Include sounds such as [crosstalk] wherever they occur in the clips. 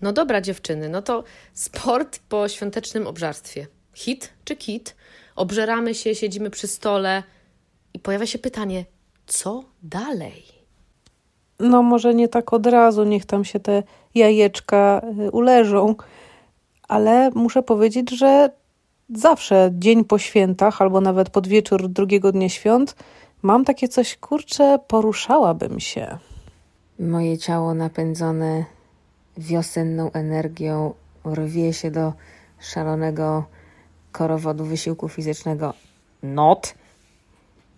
No dobra, dziewczyny, no to sport po świątecznym obżarstwie. Hit czy kit? Obżeramy się, siedzimy przy stole i pojawia się pytanie, co dalej? No może nie tak od razu, niech tam się te jajeczka y, uleżą, ale muszę powiedzieć, że zawsze dzień po świętach albo nawet pod wieczór drugiego dnia świąt mam takie coś, kurczę, poruszałabym się. Moje ciało napędzone wiosenną energią rwie się do szalonego korowodu wysiłku fizycznego not.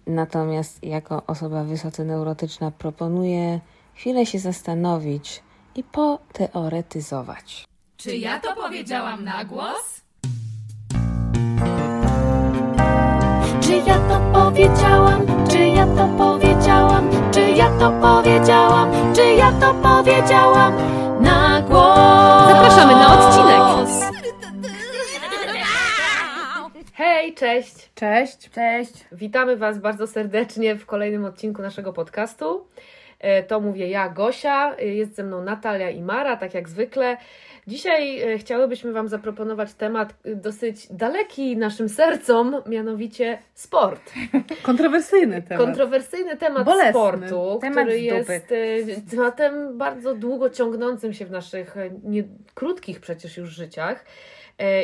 Natomiast jako osoba wysoce neurotyczna proponuję chwilę się zastanowić i poteoretyzować. Czy ja to powiedziałam na głos? Czy ja to powiedziałam? Czy ja to powiedziałam? Czy ja to powiedziałam? Czy ja to powiedziałam? Na głos! Zapraszamy na odcinek. Hej, cześć! Cześć. Cześć! Witamy Was bardzo serdecznie w kolejnym odcinku naszego podcastu. E, To mówię ja, Gosia, e, jest ze mną Natalia i Mara, tak jak zwykle. Dzisiaj e, chciałybyśmy Wam zaproponować temat e, dosyć daleki naszym sercom, mianowicie sport. Kontrowersyjny temat. Kontrowersyjny temat Bolesny. sportu, Temat który jest e, tematem bardzo długo ciągnącym się w naszych nie, krótkich przecież już życiach.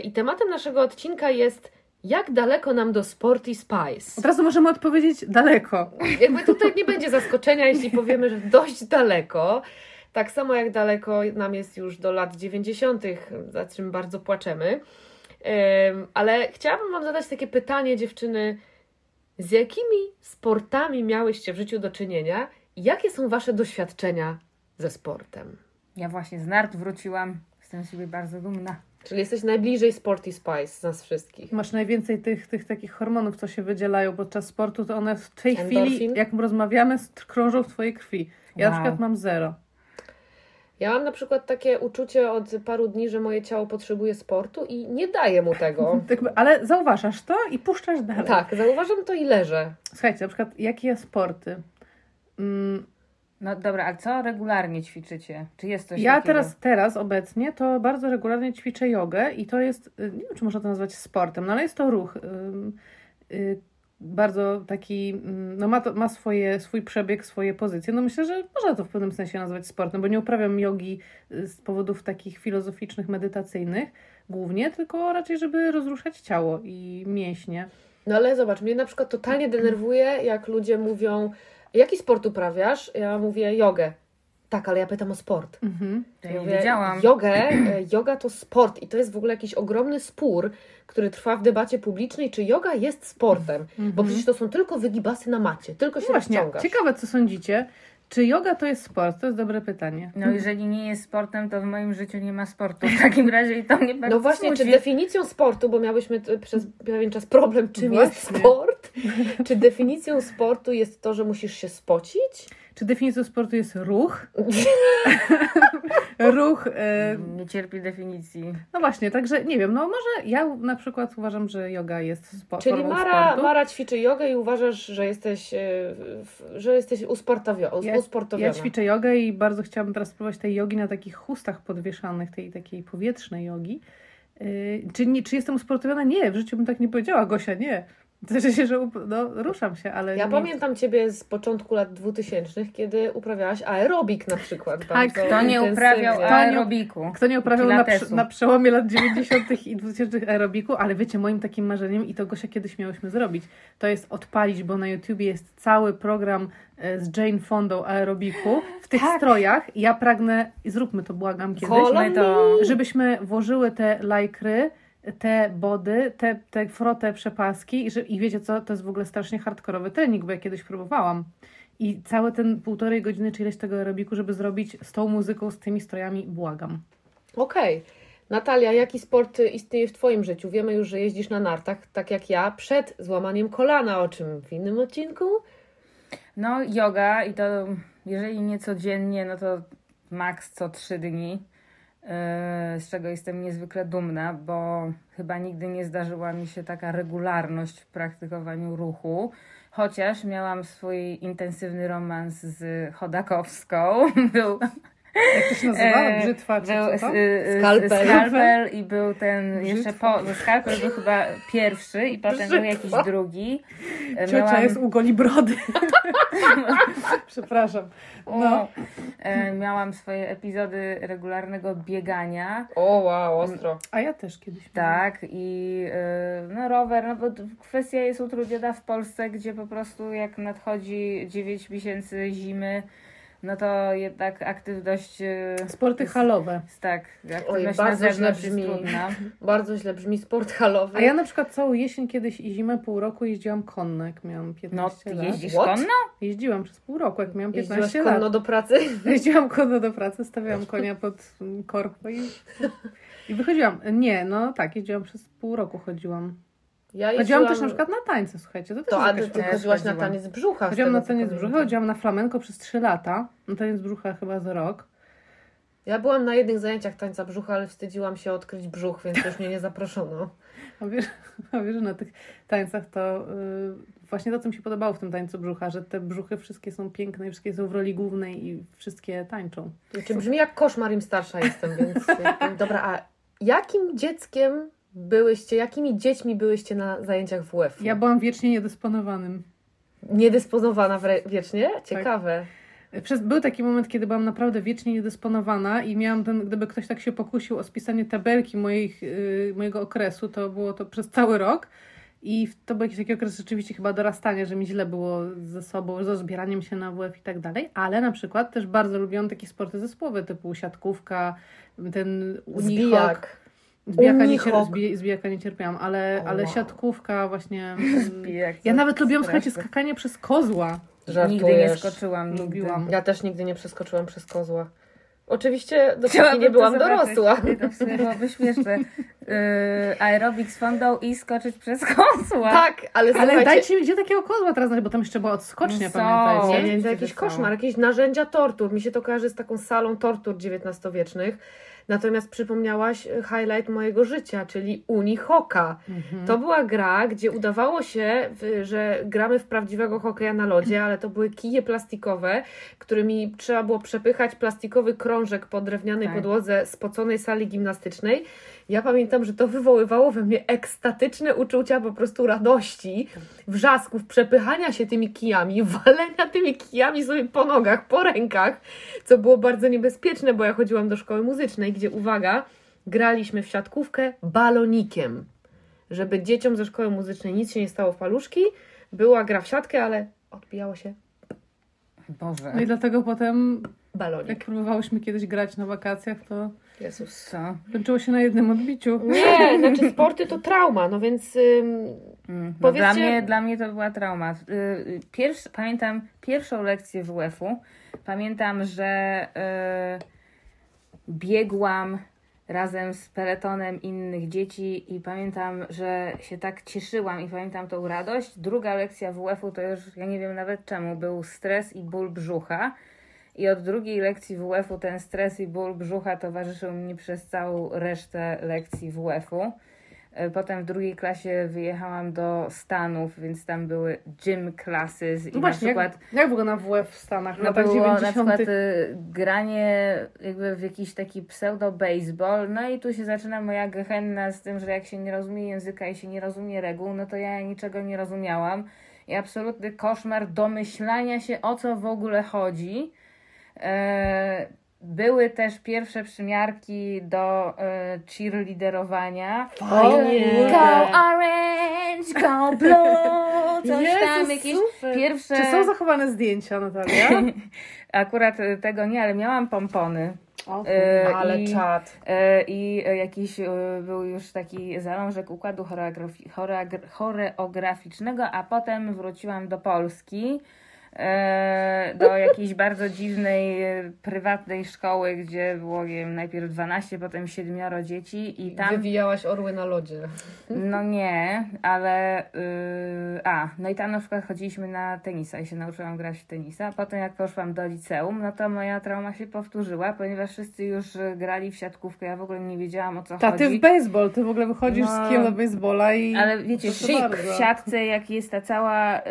I tematem naszego odcinka jest jak daleko nam do Sporty Spice. Od razu możemy odpowiedzieć daleko. Jakby tutaj nie będzie zaskoczenia, jeśli powiemy, że dość daleko. Tak samo jak daleko nam jest już do lat 90., za czym bardzo płaczemy. Em, Ale chciałabym Wam zadać takie pytanie, dziewczyny. Z jakimi sportami miałyście w życiu do czynienia? i Jakie są Wasze doświadczenia ze sportem? Ja właśnie z nart wróciłam. Jestem z siebie bardzo dumna. Czyli jesteś najbliżej Sporty Spice z nas wszystkich. Masz najwięcej tych, tych takich hormonów, co się wydzielają podczas sportu, to one w tej Endorfin? chwili, jak rozmawiamy, krążą w Twojej krwi. Ja na Wow. przykład mam zero. Ja mam na przykład takie uczucie od paru dni, że moje ciało potrzebuje sportu i nie daję mu tego. [laughs] Tak, ale zauważasz to i puszczasz dalej. Tak, zauważam to i leżę. Słuchajcie, na przykład jakie sporty? Mm, No dobra, ale co regularnie ćwiczycie? Czy jest coś ja takiego? teraz, teraz obecnie to bardzo regularnie ćwiczę jogę i to jest, y, nie wiem czy można to nazwać sportem, no ale jest to ruch. ym, y, bardzo taki, ym, no ma, to, ma swoje, swój przebieg, swoje pozycje. No myślę, że można to w pewnym sensie nazwać sportem, bo nie uprawiam jogi y, z powodów takich filozoficznych, medytacyjnych głównie, tylko raczej, żeby rozruszać ciało i mięśnie. No ale zobacz, mnie na przykład totalnie denerwuje, jak ludzie mówią, jaki sport uprawiasz? Ja mówię jogę. Tak, ale ja pytam o sport. Mhm. To Ja nie mówię, wiedziałam. Jogę, e, yoga to sport i to jest w ogóle jakiś ogromny spór, który trwa w debacie publicznej, czy yoga jest sportem. Bo przecież to są tylko wygibasy na macie, tylko się No Właśnie, rozciągasz. ciekawe co sądzicie. Czy yoga to jest sport? To jest dobre pytanie. No jeżeli nie jest sportem, to w moim życiu nie ma sportu. W takim razie i to mnie bardzo No właśnie, czy smuci. definicją sportu, bo miałyśmy przez pewien czas problem, czym jest Właśnie. sport, czy definicją sportu jest to, że musisz się spocić? Czy definicją sportu jest ruch? [laughs] ruch. E, Nie cierpi definicji. no właśnie, także nie wiem, no może ja na przykład uważam, że yoga jest spo, Czyli formą Mara, sportu. Mara ćwiczy jogę i uważasz, że jesteś, e, że jesteś usportowio- Ja, usportowiona. ja ćwiczę jogę i bardzo chciałabym teraz spróbować tej jogi na takich chustach podwieszanych, tej takiej powietrznej jogi. Yy, czy, nie, czy jestem usportowiona? Nie, w życiu bym tak nie powiedziała, Gosia, nie. [laughs] Cieszę się, że up- no, ruszam się, ale Ja nie, pamiętam Ciebie z początku lat 2000, kiedy uprawiałaś aerobik na przykład. bardzo kto nie uprawiał aerobiku? Kto nie uprawiał na, na przełomie lat 90. i 2000 aerobiku, ale wiecie, moim takim marzeniem, i to Gosia kiedyś miałyśmy zrobić, to jest odpalić, bo na YouTubie jest cały program e, z Jane Fondą aerobiku w tych Tak. strojach. I ja pragnę, i zróbmy to, błagam kiedyś, to... żebyśmy włożyły te lajkry, te body, te, te frotę przepaski i, że, i wiecie co, to jest w ogóle strasznie hardkorowy trening, bo ja kiedyś próbowałam. I cały ten półtorej godziny czy ileś tego aerobiku, żeby zrobić z tą muzyką, z tymi strojami, błagam. Okej. Natalia, jaki sport istnieje w Twoim życiu? Wiemy już, że jeździsz na nartach, tak jak ja, przed złamaniem kolana, o czym w innym odcinku. No, yoga i to jeżeli nie codziennie, no to maks co trzy dni, z czego jestem niezwykle dumna, bo chyba nigdy nie zdarzyła mi się taka regularność w praktykowaniu ruchu. Chociaż miałam swój intensywny romans z Chodakowską. [laughs] Był Jak to się nazywa? E, Brzytwa czy był co to? s- y, y, Skalpel. skalpel i był ten Brzytwa. jeszcze po, no skalpel był chyba pierwszy i potem był jakiś Brzytwa. drugi. E, Ciocia miałam- jest u goli brody. [laughs] Przepraszam. No. E, miałam swoje epizody regularnego biegania. O, wow, ostro. A ja też kiedyś. miałam. Tak, i no rower, no bo kwestia jest utrudniona w Polsce, gdzie po prostu jak nadchodzi 9 miesięcy zimy, no to jednak aktywność e, Sporty jest- halowe. Tak, aktywność bardzo na źle zewnątrz jest brzmi. trudna. [laughs] Bardzo źle brzmi sport halowy. A ja na przykład całą jesień kiedyś i zimę, pół roku jeździłam konno, jak miałam No, 15 ty lat. jeździsz What? konno? Jeździłam przez pół roku, jak miałam Jeździłaś 15 konno lat. do pracy? [laughs] Jeździłam konno do pracy, stawiałam konia pod korpo i, [laughs] i wychodziłam. Nie, no tak, jeździłam przez pół roku, chodziłam. Ja Chodziłam jeździłam... też na przykład na tańce, słuchajcie. To też To, a ty, chodziłaś na taniec brzucha. Chodziłam na taniec brzucha, chodziłam na flamenko przez 3 lata. Na taniec brzucha chyba za rok. Ja byłam na jednych zajęciach tańca brzucha, ale wstydziłam się odkryć brzuch, więc już mnie nie zaproszono. [laughs] A wiesz, a wiesz, że na tych tańcach to y, właśnie to, co mi się podobało w tym tańcu brzucha, że te brzuchy wszystkie są piękne i wszystkie są w roli głównej i wszystkie tańczą. Znaczy, brzmi jak koszmar, im starsza jestem, więc [laughs] dobra, a jakim dzieckiem byłyście, jakimi dziećmi byłyście na zajęciach WF? Ja byłam wiecznie niedysponowanym. Niedysponowana wiecznie? Ciekawe. Przez, był taki moment, kiedy byłam naprawdę wiecznie niedysponowana i miałam ten, gdyby ktoś tak się pokusił o spisanie tabelki moich, y, mojego okresu, to było to przez cały rok. I w- to był jakiś taki okres rzeczywiście chyba dorastania, że mi źle było ze sobą, ze zbieraniem się na WF i tak dalej. Ale na przykład też bardzo lubiłam takie sporty zespołowe, typu siatkówka, ten unihok. Zbijak. Zbijaka nie, cier- Unihok. zbij- zbijaka nie cierpiałam, ale, O, ale wow. siatkówka właśnie. mm, Zbijak, Ja nawet lubiłam, słuchajcie, skakanie przez kozła. Nigdy nie Żartujesz. skoczyłam. Nigdy. Lubiłam. Ja też nigdy nie przeskoczyłam przez kozła. Oczywiście dopóki nie byłam dorosła. Nie, To w sumie byłoby śmieszne. Yy, aerobic z fondą i skoczyć przez kosła. Tak, ale, Ale dajcie mi gdzie takiego kozła teraz, bo tam jeszcze była odskocznia, Są. pamiętajcie. Nie, nie, to jakiś koszmar, jakieś narzędzia tortur. Mi się to kojarzy z taką salą tortur XIX-wiecznych. Natomiast przypomniałaś e, highlight mojego życia, czyli Unihoka. Mhm. To była gra, gdzie udawało się, że gramy w prawdziwego hokeja na lodzie, ale to były kije plastikowe, którymi trzeba było przepychać plastikowy krążek po drewnianej Tak. podłodze spoconej sali gimnastycznej. Ja pamiętam, że to wywoływało we mnie ekstatyczne uczucia po prostu radości, wrzasków, przepychania się tymi kijami, [laughs] walenia tymi kijami sobie po nogach, po rękach, co było bardzo niebezpieczne, bo ja chodziłam do szkoły muzycznej, gdzie, uwaga, graliśmy w siatkówkę balonikiem. Żeby dzieciom ze szkoły muzycznej nic się nie stało w paluszki, była gra w siatkę, ale odbijało się Boże. No i dlatego potem, balonik. jak próbowałyśmy kiedyś grać na wakacjach, to Jezus. Co? kończyło się na jednym odbiciu. Nie, znaczy sporty to trauma, no więc ym, Mm, No dla, Powiedzcie- mnie, dla mnie to była trauma. Y, Pierwszy, pamiętam pierwszą lekcję WF-u. Pamiętam, że y, biegłam razem z peletonem innych dzieci i pamiętam, że się tak cieszyłam i pamiętam tą radość. Druga lekcja WF-u to już, ja nie wiem nawet czemu, był stres i ból brzucha. I od drugiej lekcji WF-u ten stres i ból brzucha towarzyszył mi przez całą resztę lekcji WF-u. E, Potem w drugiej klasie wyjechałam do Stanów, więc tam były gym classes i No na właśnie, przykład jak, jak w ogóle na WF w Stanach? no na było na 90. przykład y, granie jakby w jakiś taki pseudo-baseball, no i tu się zaczyna moja gehenna z tym, że jak się nie rozumie języka i się nie rozumie reguł, no to ja niczego nie rozumiałam i absolutny koszmar domyślania się o co w ogóle chodzi. E, były też pierwsze przymiarki do e, cheerleaderowania. Fajnie. Go orange, go blue, coś tam, Jezus, jakieś super. pierwsze... Czy są zachowane zdjęcia, Natalia? [laughs] Akurat e, tego nie, ale miałam pompony. O, E, Ale i, czad. e, I jakiś e, był już taki zalążek układu choreografi- choreogra- choreograficznego, a potem wróciłam do Polski. E, Do jakiejś bardzo dziwnej, e, prywatnej szkoły, gdzie było nie wiem, najpierw 12, potem siedmioro dzieci i tam Wywijałaś orły na lodzie. no nie, ale. Yy, a, no i tam na przykład chodziliśmy na tenisa i się nauczyłam grać w tenisa. Potem, jak poszłam do liceum, no to moja trauma się powtórzyła, ponieważ wszyscy już grali w siatkówkę. Ja w ogóle nie wiedziałam o co Ta, ty chodzi. w baseball, ty w ogóle wychodzisz No. z kijem do baseballa i... Ale wiecie, szyk w siatce, jak jest ta cała, yy,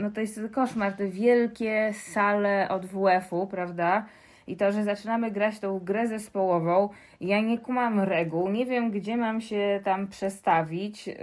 no to jest koszmar, te wielkie sale od WF-u, prawda? I to, że zaczynamy grać tą grę zespołową, ja nie kumam reguł, nie wiem, gdzie mam się tam przestawić. Yy,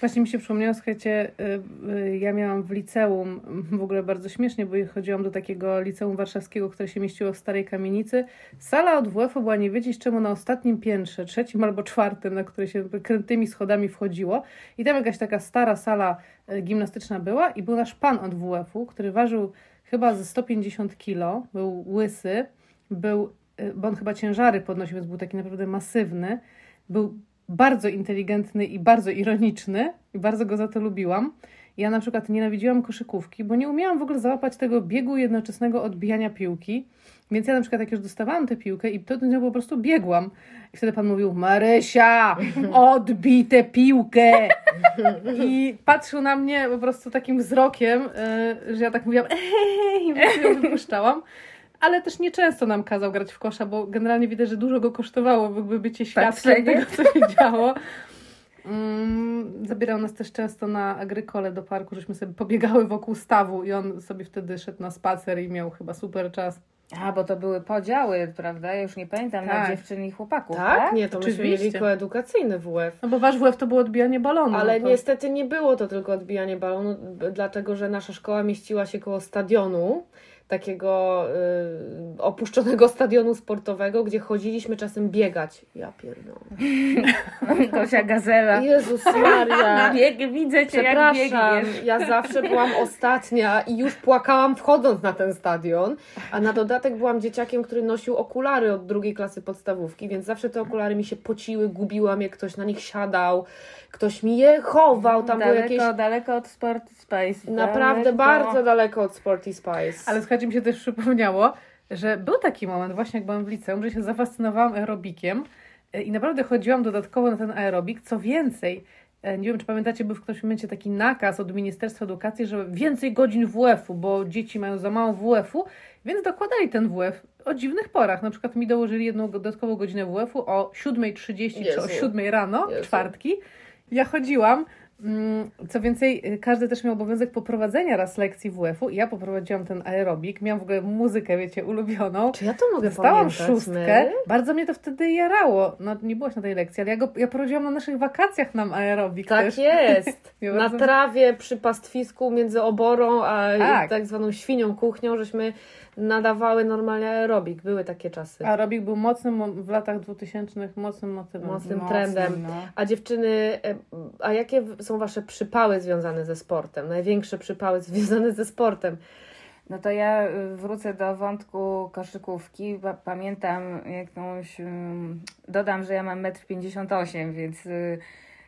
Właśnie mi się przypomniało, słuchajcie, y, y, ja miałam w liceum, [laughs] w ogóle bardzo śmiesznie, bo chodziłam do takiego liceum warszawskiego, które się mieściło w Starej Kamienicy. Sala od WF-u była nie wiedzieć czemu na ostatnim piętrze, trzecim albo czwartym, na które się krętymi schodami wchodziło. I tam jakaś taka stara sala y, gimnastyczna była i był nasz pan od WF-u, który ważył chyba ze 150 kilo, był łysy, był, bo on chyba ciężary podnosił, więc był taki naprawdę masywny. Był bardzo inteligentny i bardzo ironiczny i bardzo go za to lubiłam. Ja na przykład nienawidziłam koszykówki, bo nie umiałam w ogóle załapać tego biegu jednoczesnego odbijania piłki. Więc ja na przykład jak już dostawałam tę piłkę i to nią po prostu biegłam. I wtedy pan mówił, Marysia, odbij tę piłkę! I patrzył na mnie po prostu takim wzrokiem, yy, że ja tak mówiłam, eee, i ją wypuszczałam. Ale też nieczęsto nam kazał grać w kosza, bo generalnie widać, że dużo go kosztowało jakby bycie świadkiem Patrzenie. tego, co się działo. Mm, zabierał nas też często na agrykole do parku, żeśmy sobie pobiegały wokół stawu i on sobie wtedy szedł na spacer i miał chyba super czas. a, bo to były podziały, prawda? Ja już nie pamiętam, na Tak. dziewczyn i chłopaków, Tak? tak? Nie, to myśmy mieli koedukacyjny WF. No bo wasz WF to było odbijanie balonu. Ale no to... niestety nie było to tylko odbijanie balonu, dlatego że nasza szkoła mieściła się koło stadionu, takiego y, opuszczonego [laughs] stadionu sportowego, gdzie chodziliśmy czasem biegać. Ja pierdolę. [laughs] Gosia Gazela. Jezus Maria. [laughs] Bieg, widzę cię, jak Przepraszam, biegniesz. ja zawsze byłam ostatnia i już płakałam wchodząc na ten stadion, a na dodatek byłam dzieciakiem, który nosił okulary od drugiej klasy podstawówki, więc zawsze te okulary mi się pociły, gubiłam je, ktoś na nich siadał, ktoś mi je chował, tam daleko, jakieś... daleko od Sport Space. Naprawdę daleko. bardzo daleko od Sporty Spice. Ale słuchajcie, mi się też przypomniało, że był taki moment właśnie jak byłam w liceum, że się zafascynowałam aerobikiem e, i naprawdę chodziłam dodatkowo na ten aerobik. Co więcej, e, nie wiem czy pamiętacie, był w którymś momencie taki nakaz od Ministerstwa Edukacji, że więcej godzin WF-u, bo dzieci mają za mało WF-u, więc dokładali ten WF o dziwnych porach. Na przykład mi dołożyli jedną dodatkową godzinę WF-u o 7.30 czy o Jezu. 7 rano, Jezu. czwartki. Ja chodziłam. Mm, Co więcej, y, każdy też miał obowiązek poprowadzenia raz lekcji WF-u i ja poprowadziłam ten aerobik. Miałam w ogóle muzykę, wiecie, ulubioną. Czy ja to mogę Dostałam pamiętać, szóstkę. Mary? Bardzo mnie to wtedy jarało. No, nie byłaś na tej lekcji, ale ja, go, ja prowadziłam na naszych wakacjach nam aerobik Tak też. jest. [laughs] Na trawie przy pastwisku między oborą a Tak. tak. zwaną świnią kuchnią, żeśmy nadawały normalnie aerobik. Były takie czasy. Aerobik był mocnym w latach 2000 mocnym motywem. Mocnym Mocnym, trendem. no. A dziewczyny, e, a jakie są Wasze przypały związane ze sportem? Największe przypały związane ze sportem? No to ja y, wrócę do wątku koszykówki. Pa- Pamiętam jakąś. Dodam, że ja mam 1,58 m, więc y,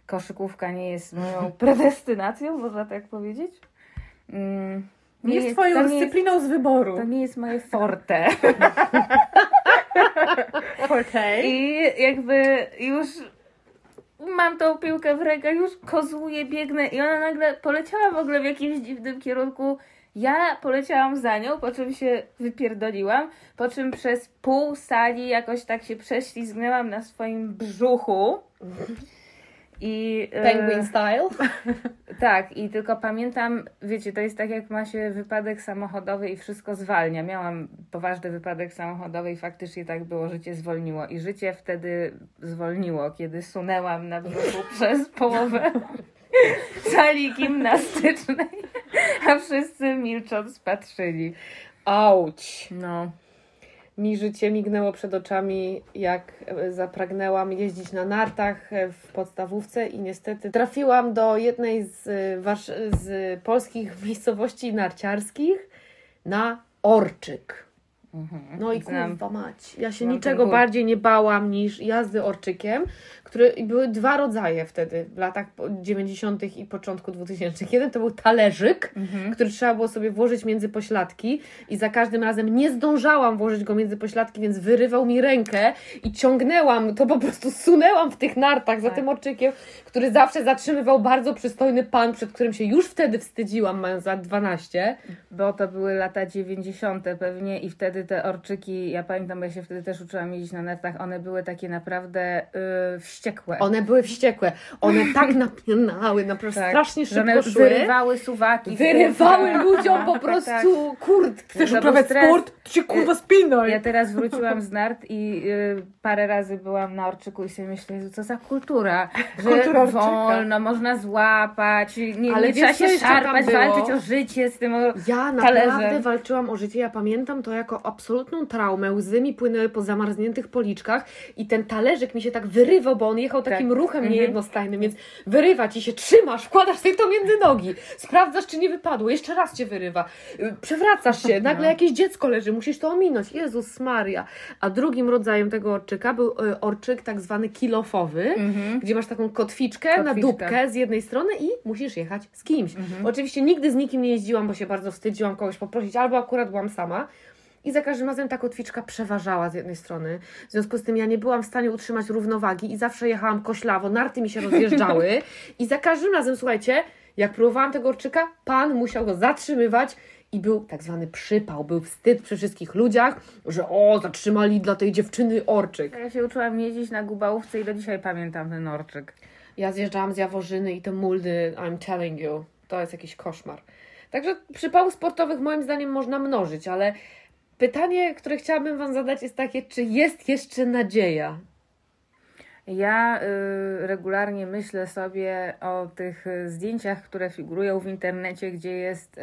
koszykówka nie jest moją [laughs] predestynacją, można tak powiedzieć. Nie jest twoją nie jest- dyscypliną z wyboru. To nie jest moje forte. Okej. I jakby już mam tą piłkę w rękach, już kozłuję, biegnę i ona nagle poleciała w ogóle w jakimś dziwnym kierunku. Ja poleciałam za nią, po czym się wypierdoliłam, po czym przez pół sali jakoś tak się prześlizgnęłam na swoim brzuchu. I, e, Penguin style? [laughs] tak, i tylko pamiętam, wiecie, to jest tak jak ma się wypadek samochodowy i wszystko zwalnia. Miałam poważny wypadek samochodowy i faktycznie tak było, życie zwolniło. I życie wtedy zwolniło, kiedy sunęłam na brzuchu [laughs] przez połowę [laughs] sali gimnastycznej, a wszyscy milcząc patrzyli. Auć! No. Mi życie mignęło przed oczami, jak e, zapragnęłam jeździć na nartach e, w podstawówce i niestety trafiłam do jednej z, e, wasz, z polskich [laughs] miejscowości narciarskich na Orczyk. No i kurwa mać. Ja się niczego bardziej nie bałam niż jazdy orczykiem, które były dwa rodzaje wtedy, w latach po- 90. i początku 2000. Jeden to był talerzyk, który trzeba było sobie włożyć między pośladki i za każdym razem nie zdążałam włożyć go między pośladki, więc wyrywał mi rękę i ciągnęłam, to po prostu sunęłam w tych nartach za Tak. tym orczykiem, który zawsze zatrzymywał bardzo przystojny pan, przed którym się już wtedy wstydziłam, mając lat 12. Bo to były lata 90. pewnie i wtedy te orczyki, ja pamiętam, bo ja się wtedy też uczyłam jeździć na netach, one były takie naprawdę y, wściekłe. One były wściekłe. One [laughs] tak napierdalały, naprawdę Tak, strasznie że one szybko szły. wyrywały suwaki. Wyrywały Tak, ludziom po [laughs] tak, prostu kurtki. Chcesz To był uprawiać stres. sport? To się kurwa spinaj! Ja teraz wróciłam z nart i y, parę razy byłam na orczyku i sobie myślę, co za kultura, że Kultura wolno, można złapać, nie, Ale nie trzeba się szarpać, walczyć o życie z tym. O... Ja Talerzem. naprawdę walczyłam o życie. Ja pamiętam to jako absolutną traumę. Łzy mi płynęły po zamarzniętych policzkach i ten talerzyk mi się tak wyrywał, bo on jechał takim Tak. ruchem Mhm. niejednostajnym, więc wyrywa ci się, trzymasz, wkładasz sobie to między nogi, sprawdzasz, czy nie wypadło, jeszcze raz cię wyrywa, przewracasz się, [laughs] nagle jakieś dziecko leży, musisz to ominąć. Jezus Maria. A drugim rodzajem tego orczyka był y, orczyk tak zwany kilofowy, gdzie masz taką kotwiczkę, na dupkę z jednej strony i musisz jechać z kimś. Oczywiście nigdy z nikim nie jeździłam, bo się bardzo wstydziłam kogoś poprosić, albo akurat byłam sama. I za każdym razem ta kotwiczka przeważała z jednej strony. W związku z tym ja nie byłam w stanie utrzymać równowagi i zawsze jechałam koślawo, narty mi się rozjeżdżały. [laughs] I za każdym razem, słuchajcie, jak próbowałam tego orczyka, pan musiał go zatrzymywać i był tak zwany przypał, był wstyd przy wszystkich ludziach, że o, zatrzymali dla tej dziewczyny orczyk. Ja się uczyłam jeździć na gubałówce i do dzisiaj pamiętam ten orczyk. Ja zjeżdżałam z Jaworzyny i te muldy, I'm telling you, to jest jakiś koszmar. Także przypałów sportowych moim zdaniem można mnożyć, ale pytanie, które chciałabym Wam zadać jest takie, czy jest jeszcze nadzieja? Ja y, regularnie myślę sobie o tych y, zdjęciach, które figurują w internecie, gdzie jest y,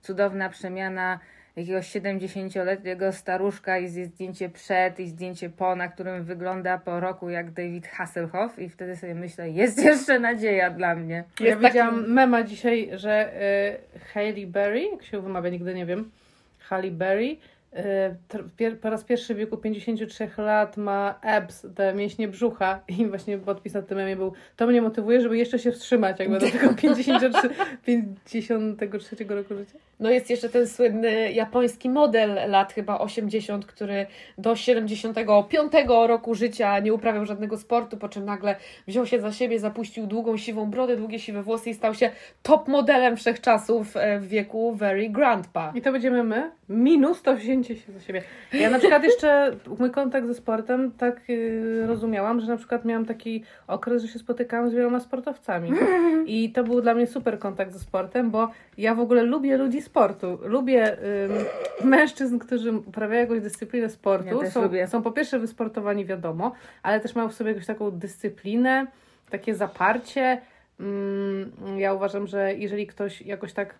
cudowna przemiana jakiegoś 70-letniego staruszka i jest zdjęcie przed i zdjęcie po, na którym wygląda po roku jak David Hasselhoff i wtedy sobie myślę, jest [laughs] jeszcze nadzieja dla mnie. Ja Jest widziałam mema dzisiaj, że y, Hailey Berry, jak się wymawia, nigdy nie wiem, Halle Berry, Y, po raz pierwszy w wieku 53 lat ma abs, te mięśnie brzucha i właśnie podpis na tym memie był to mnie motywuje, żeby jeszcze się wstrzymać jakby do [laughs] tego 53, 53 roku życia. No jest jeszcze ten słynny japoński model lat chyba 80, który do 75 roku życia nie uprawiał żadnego sportu, po czym nagle wziął się za siebie, zapuścił długą siwą brodę, długie siwe włosy i stał się top modelem wszechczasów e, w wieku very grandpa. I to będziemy my? Minus 180 szanuńcie się za siebie. Ja na przykład jeszcze mój kontakt ze sportem tak yy, rozumiałam, że na przykład miałam taki okres, że się spotykałam z wieloma sportowcami. I to był dla mnie super kontakt ze sportem, bo ja w ogóle lubię ludzi sportu. Lubię yy, mężczyzn, którzy uprawiają jakąś dyscyplinę sportu. Ja są, lubię. są po pierwsze wysportowani, wiadomo, ale też mają w sobie jakąś taką dyscyplinę, takie zaparcie. Yy, ja uważam, że jeżeli ktoś jakoś tak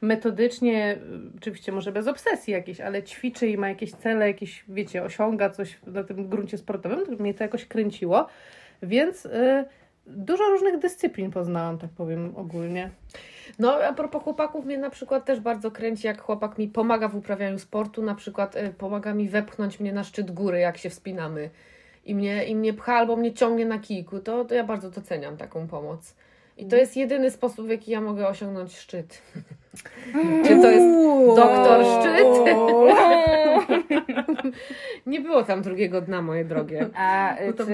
metodycznie, oczywiście może bez obsesji jakiejś, ale ćwiczy i ma jakieś cele, jakieś, wiecie, osiąga coś na tym gruncie sportowym, to mnie to jakoś kręciło. Więc y, dużo różnych dyscyplin poznałam, tak powiem ogólnie. No, a propos chłopaków, mnie na przykład też bardzo kręci, jak chłopak mi pomaga w uprawianiu sportu, na przykład y, pomaga mi wepchnąć mnie na szczyt góry, jak się wspinamy. I mnie, i mnie pcha albo mnie ciągnie na kijku, to, to ja bardzo doceniam taką pomoc. I to jest jedyny sposób, w jaki ja mogę osiągnąć szczyt. [laughs] Czy to jest doktor szczyt? [laughs] Nie było tam drugiego dna, moje drogie. A czy, y, tak.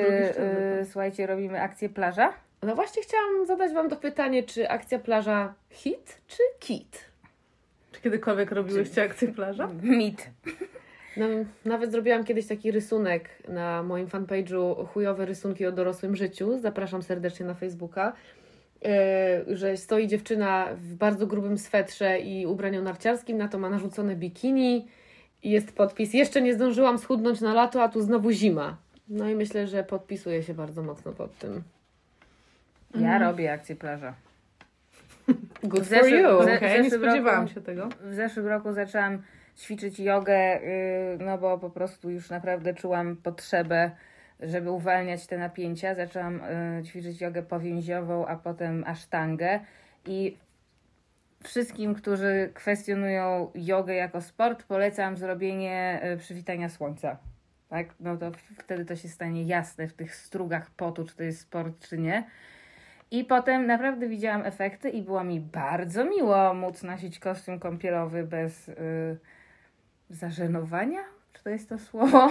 słuchajcie, robimy akcję plaża? No właśnie chciałam zadać Wam to pytanie, czy akcja plaża hit, czy kit? Czy kiedykolwiek robiłyście akcję plaża? [laughs] Mit. No, nawet zrobiłam kiedyś taki rysunek na moim fanpage'u chujowe rysunki o dorosłym życiu. Zapraszam serdecznie na Facebooka. Yy, że stoi dziewczyna w bardzo grubym swetrze i ubraniu narciarskim, na to ma narzucone bikini i jest podpis jeszcze nie zdążyłam schudnąć na lato, a tu znowu zima. No i myślę, że podpisuje się bardzo mocno pod tym. Ja robię akcję plaża. Good W for zeszłym- you! w ze- Okej, nie zeszłym spodziewałam roku- się tego. W zeszłym roku zaczęłam ćwiczyć jogę, yy, no bo po prostu już naprawdę czułam potrzebę, żeby uwalniać te napięcia. Zaczęłam yy, ćwiczyć jogę powięziową, a potem asztangę i wszystkim, którzy kwestionują jogę jako sport, polecam zrobienie yy, przywitania słońca. Tak? No to wtedy to się stanie jasne w tych strugach potu, czy to jest sport, czy nie. I potem naprawdę widziałam efekty i było mi bardzo miło móc nosić kostium kąpielowy bez y, zażenowania. To jest to słowo?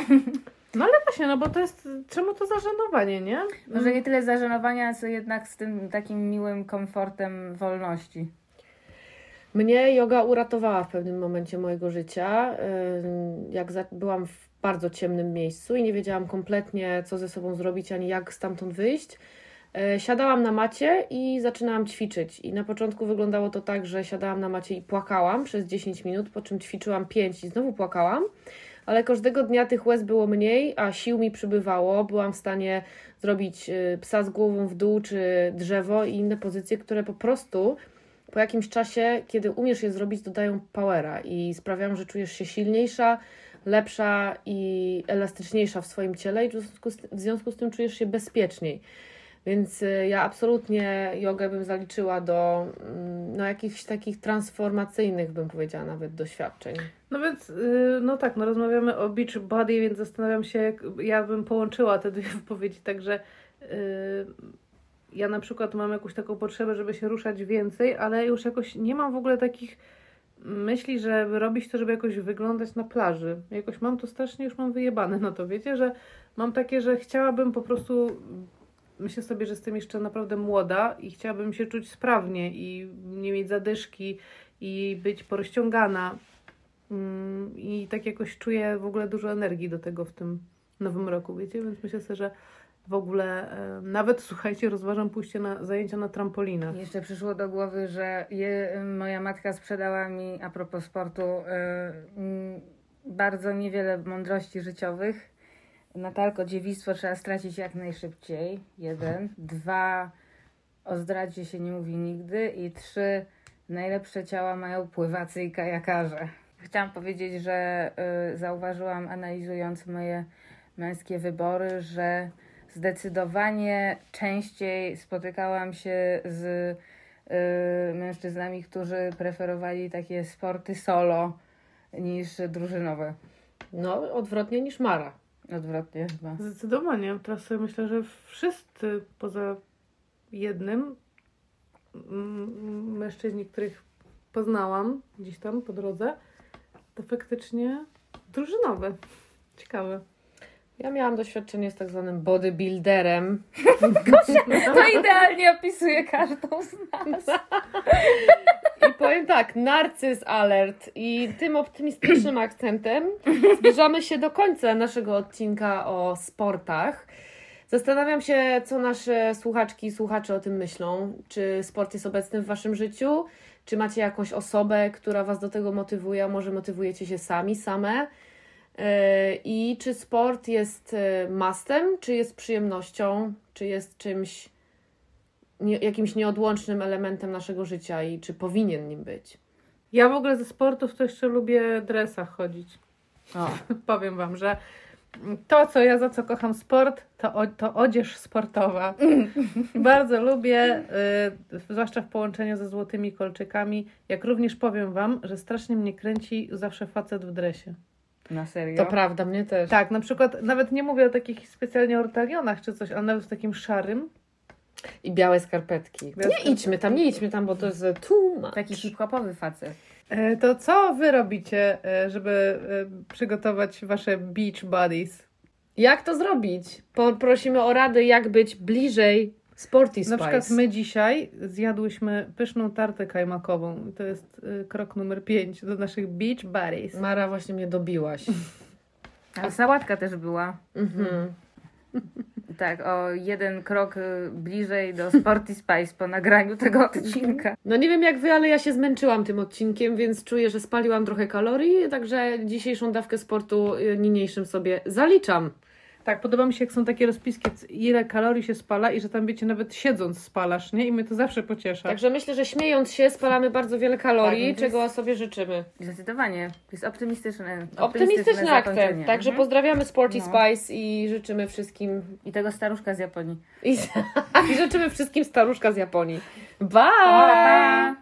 No ale właśnie, no bo to jest, czemu to zażenowanie, nie? Może nie tyle zażenowania, co jednak z tym takim miłym komfortem wolności. Mnie yoga uratowała w pewnym momencie mojego życia. Jak za- byłam w bardzo ciemnym miejscu i nie wiedziałam kompletnie, co ze sobą zrobić, ani jak stamtąd wyjść. E, Siadałam na macie i zaczynałam ćwiczyć. I na początku wyglądało to tak, że siadałam na macie i płakałam przez 10 minut, po czym ćwiczyłam 5 i znowu płakałam. Ale każdego dnia tych łez było mniej, a sił mi przybywało. Byłam w stanie zrobić y, psa z głową w dół, czy drzewo i inne pozycje, które po prostu po jakimś czasie, kiedy umiesz je zrobić, dodają powera i sprawiają, że czujesz się silniejsza, lepsza i elastyczniejsza w swoim ciele i w związku z, w związku z tym czujesz się bezpieczniej. Więc y, ja absolutnie jogę bym zaliczyła do mm, no, jakichś takich transformacyjnych, bym powiedziała, nawet doświadczeń. No więc, y, no tak, no rozmawiamy o beach body, więc zastanawiam się, jak ja bym połączyła te dwie [laughs] wypowiedzi, także y, ja na przykład mam jakąś taką potrzebę, żeby się ruszać więcej, ale już jakoś nie mam w ogóle takich myśli, żeby robić to, żeby jakoś wyglądać na plaży. Jakoś mam to strasznie, już mam wyjebane na to, wiecie, że mam takie, że chciałabym po prostu, myślę sobie, że jestem jeszcze naprawdę młoda i chciałabym się czuć sprawnie i nie mieć zadyszki i być porozciągana. Mm, I tak jakoś czuję w ogóle dużo energii do tego w tym nowym roku, wiecie? Więc myślę sobie, że w ogóle e, nawet słuchajcie, rozważam pójście na zajęcia na trampolinach. Jeszcze przyszło do głowy, że je, moja matka sprzedała mi, a propos sportu, y, bardzo niewiele mądrości życiowych. Natalko, dziewictwo trzeba stracić jak najszybciej. Jeden. Dwa, o zdradzie się nie mówi nigdy. I trzy, najlepsze ciała mają pływacy i kajakarze. Chciałam powiedzieć, że y, zauważyłam, analizując moje męskie wybory, że zdecydowanie częściej spotykałam się z y, mężczyznami, którzy preferowali takie sporty solo niż drużynowe. No, odwrotnie niż Mara. Odwrotnie chyba. Zdecydowanie. Teraz sobie myślę, że wszyscy poza jednym mm, mężczyźni, których poznałam gdzieś tam po drodze, to faktycznie drużynowe. Ciekawe. Ja miałam doświadczenie z tak zwanym bodybuilderem. [laughs] To idealnie opisuje każdą z nas. [laughs] I powiem tak, narcyz alert. I tym optymistycznym akcentem zbliżamy się do końca naszego odcinka o sportach. Zastanawiam się, co nasze słuchaczki i słuchacze o tym myślą. Czy sport jest obecny w Waszym życiu? Czy macie jakąś osobę, która Was do tego motywuje, a może motywujecie się sami, same? Yy, I czy sport jest yy, mastem, czy jest przyjemnością, czy jest czymś, nie, jakimś nieodłącznym elementem naszego życia i czy powinien nim być? Ja w ogóle ze sportów to jeszcze lubię dresach chodzić. [laughs] Powiem Wam, że to, co ja za co kocham sport, to, o, to odzież sportowa. [laughs] Bardzo lubię, y, zwłaszcza w połączeniu ze złotymi kolczykami. Jak również powiem Wam, że strasznie mnie kręci zawsze facet w dresie. Na serio? To prawda, mnie też. Tak, na przykład nawet nie mówię o takich specjalnie ortalionach czy coś, ale nawet w takim szarym. I białe skarpetki. Białe Nie idźmy tam, nie idźmy tam, bo to jest too much. Taki hip-hopowy facet. E, To co Wy robicie, e, żeby e, przygotować Wasze beach bodies? Jak to zrobić? Poprosimy o radę, jak być bliżej Sporty Na Spice. przykład my dzisiaj zjadłyśmy pyszną tartę kajmakową. I To jest krok numer 5 do naszych beach buddies. Mara, właśnie mnie dobiłaś. Ale sałatka też była. Mhm. [laughs] Tak, o jeden krok y, bliżej do Sporty Spice po nagraniu tego odcinka. No nie wiem jak wy, ale ja się zmęczyłam tym odcinkiem, więc czuję, że spaliłam trochę kalorii, także dzisiejszą dawkę sportu y, niniejszym sobie zaliczam. Tak, podoba mi się, jak są takie rozpiski, ile kalorii się spala i że tam, wiecie, nawet siedząc spalasz, nie? I mnie to zawsze pociesza. Także myślę, że śmiejąc się spalamy bardzo wiele kalorii, Tak, to jest- czego sobie życzymy. Zdecydowanie. To jest optymistyczne. Optymistyczny akcent. Także Mhm. pozdrawiamy Sporty No. Spice i życzymy wszystkim I tego staruszka z Japonii. i, [laughs] i życzymy wszystkim staruszka z Japonii. Bye! Pa, pa!